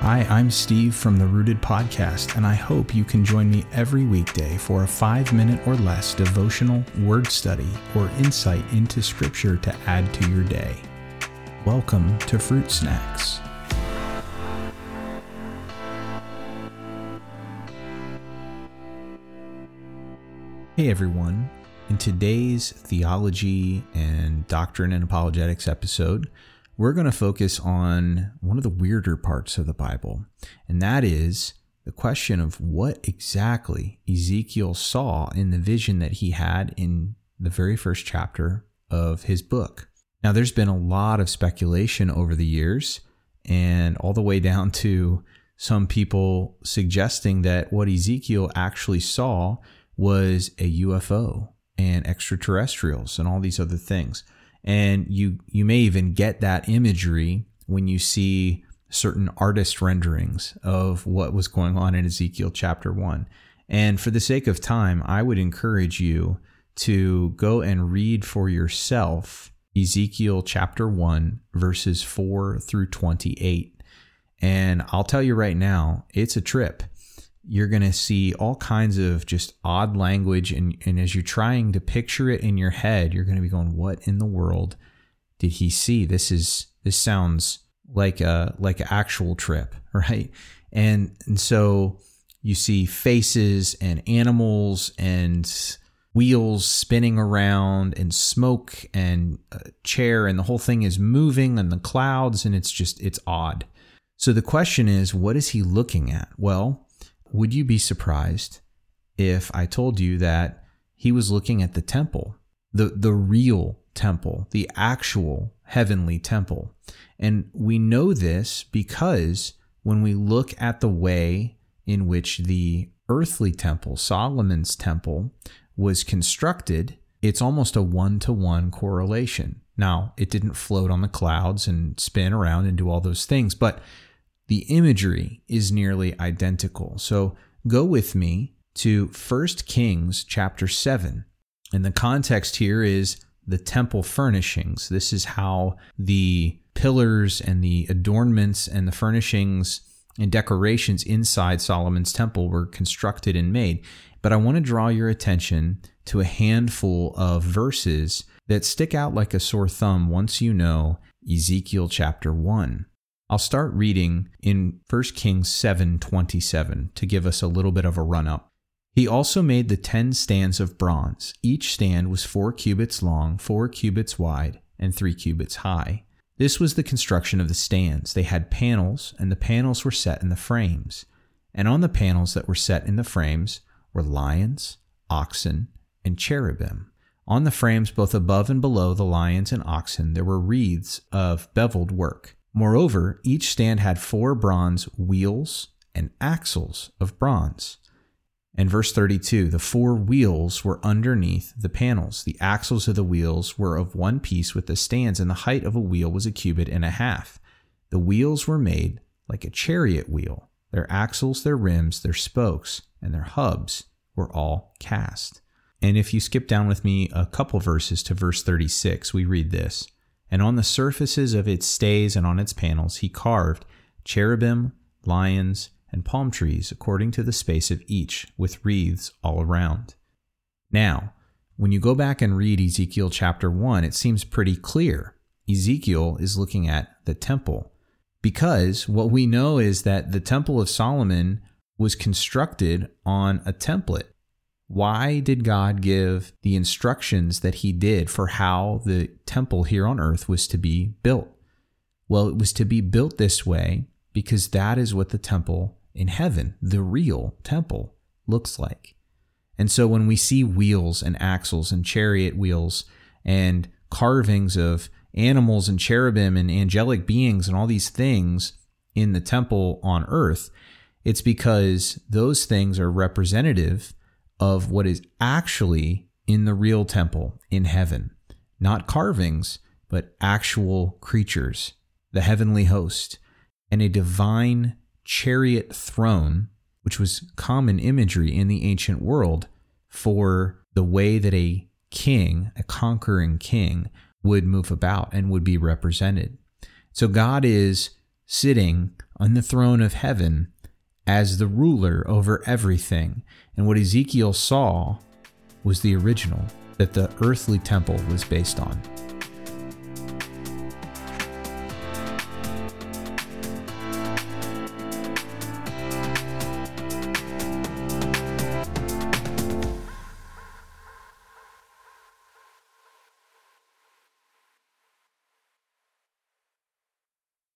Hi, I'm Steve from the Rooted Podcast, and I hope you can join me every weekday for a five minute or less devotional word study or insight into Scripture to add to your day. Welcome to Fruit Snacks. Hey everyone. In today's theology and doctrine and apologetics episode, we're going to focus on one of the weirder parts of the Bible, and that is the question of what exactly Ezekiel saw in the vision that he had in the very first chapter of his book. Now, there's been a lot of speculation over the years, and all the way down to some people suggesting that what Ezekiel actually saw was a UFO and extraterrestrials and all these other things and you you may even get that imagery when you see certain artist renderings of what was going on in Ezekiel chapter 1. And for the sake of time, I would encourage you to go and read for yourself Ezekiel chapter 1 verses 4 through 28. And I'll tell you right now, it's a trip you're going to see all kinds of just odd language. And, and as you're trying to picture it in your head, you're going to be going, what in the world did he see? This is, this sounds like a, like an actual trip, right? And, and so you see faces and animals and wheels spinning around and smoke and chair and the whole thing is moving and the clouds and it's just, it's odd. So the question is, what is he looking at? Well, would you be surprised if I told you that he was looking at the temple, the, the real temple, the actual heavenly temple? And we know this because when we look at the way in which the earthly temple, Solomon's temple, was constructed, it's almost a one to one correlation. Now, it didn't float on the clouds and spin around and do all those things, but the imagery is nearly identical. So go with me to 1 Kings chapter 7. And the context here is the temple furnishings. This is how the pillars and the adornments and the furnishings and decorations inside Solomon's temple were constructed and made. But I want to draw your attention to a handful of verses that stick out like a sore thumb once you know Ezekiel chapter 1. I'll start reading in 1 Kings 7:27 to give us a little bit of a run up. He also made the 10 stands of bronze. Each stand was 4 cubits long, 4 cubits wide, and 3 cubits high. This was the construction of the stands. They had panels, and the panels were set in the frames. And on the panels that were set in the frames were lions, oxen, and cherubim. On the frames, both above and below the lions and oxen, there were wreaths of beveled work. Moreover, each stand had four bronze wheels and axles of bronze. And verse 32 the four wheels were underneath the panels. The axles of the wheels were of one piece with the stands, and the height of a wheel was a cubit and a half. The wheels were made like a chariot wheel. Their axles, their rims, their spokes, and their hubs were all cast. And if you skip down with me a couple verses to verse 36, we read this and on the surfaces of its stays and on its panels he carved cherubim, lions, and palm trees according to the space of each, with wreaths all around. Now, when you go back and read Ezekiel chapter 1, it seems pretty clear. Ezekiel is looking at the temple because what we know is that the Temple of Solomon was constructed on a template why did God give the instructions that He did for how the temple here on earth was to be built? Well, it was to be built this way because that is what the temple in heaven, the real temple, looks like. And so when we see wheels and axles and chariot wheels and carvings of animals and cherubim and angelic beings and all these things in the temple on earth, it's because those things are representative of what is actually in the real temple in heaven. Not carvings, but actual creatures, the heavenly host, and a divine chariot throne, which was common imagery in the ancient world for the way that a king, a conquering king, would move about and would be represented. So God is sitting on the throne of heaven as the ruler over everything. And what Ezekiel saw was the original that the earthly temple was based on.